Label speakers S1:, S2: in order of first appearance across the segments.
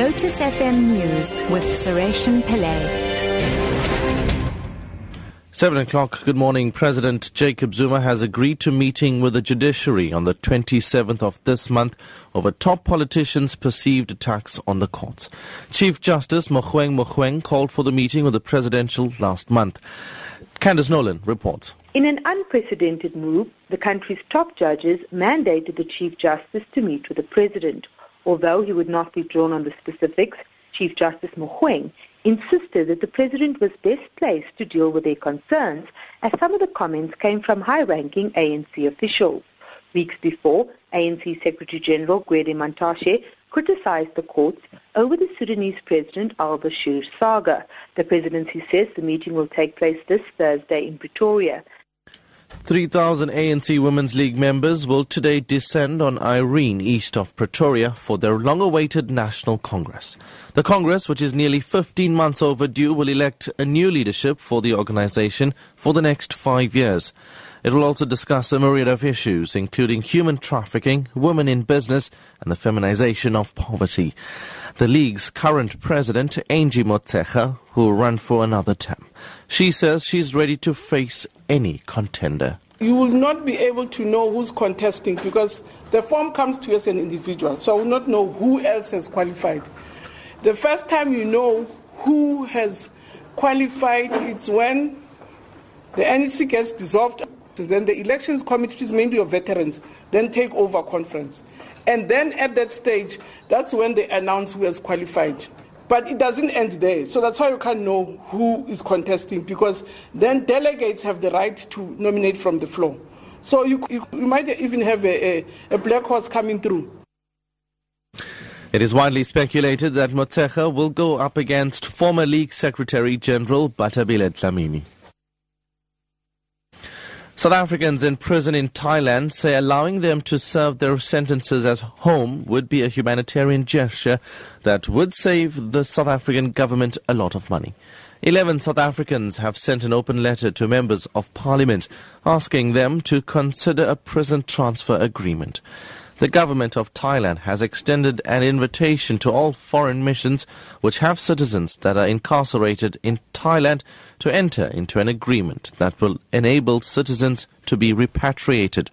S1: Lotus FM News with Sureshan Pillay.
S2: Seven o'clock. Good morning. President Jacob Zuma has agreed to meeting with the judiciary on the 27th of this month over top politicians' perceived attacks on the courts. Chief Justice Mogoeng Mogoeng called for the meeting with the presidential last month. Candice Nolan reports.
S3: In an unprecedented move, the country's top judges mandated the Chief Justice to meet with the President. Although he would not be drawn on the specifics, Chief Justice Mogoeng insisted that the President was best placed to deal with their concerns as some of the comments came from high-ranking ANC officials. Weeks before, ANC Secretary General Gwede Mantashe criticized the courts over the Sudanese President al-Bashir saga. The presidency says the meeting will take place this Thursday in Pretoria.
S2: 3,000 ANC Women's League members will today descend on Irene east of Pretoria for their long-awaited National Congress. The Congress, which is nearly 15 months overdue, will elect a new leadership for the organization for the next five years. It will also discuss a myriad of issues, including human trafficking, women in business, and the feminization of poverty. The League's current president, Angie Motshekga, who will run for another term. She says she's ready to face any contender.
S4: You will not be able to know who's contesting because the form comes to you as an individual, so I will not know who else has qualified. The first time you know who has qualified, it's when the NEC gets dissolved then the elections committee, which is mainly of veterans, then take over conference. And then at that stage, that's when they announce who has qualified. But it doesn't end there. So that's why you can't know who is contesting, because then delegates have the right to nominate from the floor. So you, you, you might even have a, a, a black horse coming through.
S2: It is widely speculated that Motshekga will go up against former League Secretary General Bathabile Dlamini. South Africans in prison in Thailand say allowing them to serve their sentences as home would be a humanitarian gesture that would save the South African government a lot of money. Eleven South Africans have sent an open letter to members of parliament asking them to consider a prison transfer agreement. The government of Thailand has extended an invitation to all foreign missions which have citizens that are incarcerated in Thailand to enter into an agreement that will enable citizens to be repatriated.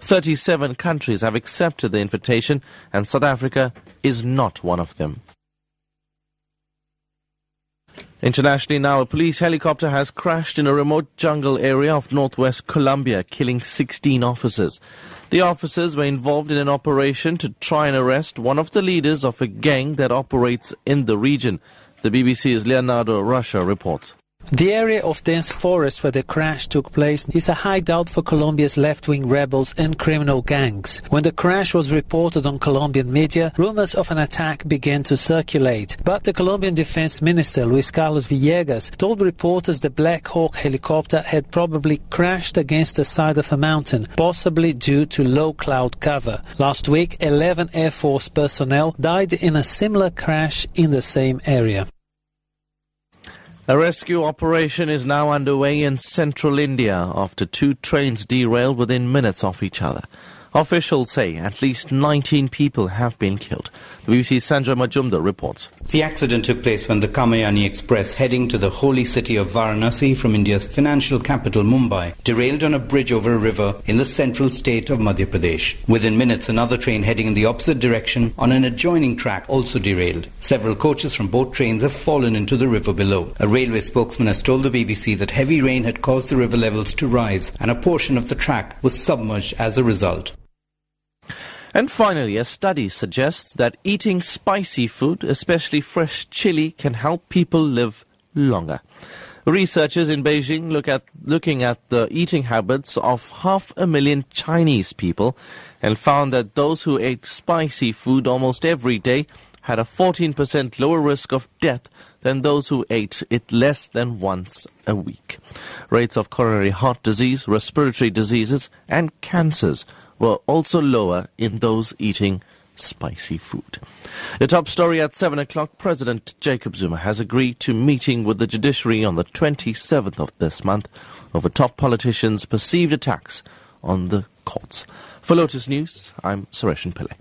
S2: 37 countries have accepted the invitation and South Africa is not one of them. Internationally now, a police helicopter has crashed in a remote jungle area of northwest Colombia, killing 16 officers. The officers were involved in an operation to try and arrest one of the leaders of a gang that operates in the region. The BBC's Leonardo Rocha reports.
S5: The area of dense forest where the crash took place is a hideout for Colombia's left-wing rebels and criminal gangs. When the crash was reported on Colombian media, rumors of an attack began to circulate. But the Colombian Defense Minister Luis Carlos Villegas told reporters the Black Hawk helicopter had probably crashed against the side of a mountain, possibly due to low cloud cover. Last week, 11 Air Force personnel died in a similar crash in the same area.
S2: A rescue operation is now underway in central India after two trains derailed within minutes of each other. Officials say at least 19 people have been killed. The BBC's Sanjoy Majumder reports.
S6: The accident took place when the Kamayani Express heading to the holy city of Varanasi from India's financial capital Mumbai derailed on a bridge over a river in the central state of Madhya Pradesh. Within minutes, another train heading in the opposite direction on an adjoining track also derailed. Several coaches from both trains have fallen into the river below. A railway spokesman has told the BBC that heavy rain had caused the river levels to rise and a portion of the track was submerged as a result.
S2: And finally, a study suggests that eating spicy food, especially fresh chili, can help people live longer. Researchers in Beijing look at, looking at the eating habits of half a million Chinese people and found that those who ate spicy food almost every day had a 14% lower risk of death than those who ate it less than once a week. Rates of coronary heart disease, respiratory diseases, and cancers were also lower in those eating spicy food. The top story at 7 o'clock, President Jacob Zuma has agreed to meeting with the judiciary on the 27th of this month over top politicians' perceived attacks on the courts. For Lotus News, I'm Sureshan Pillay.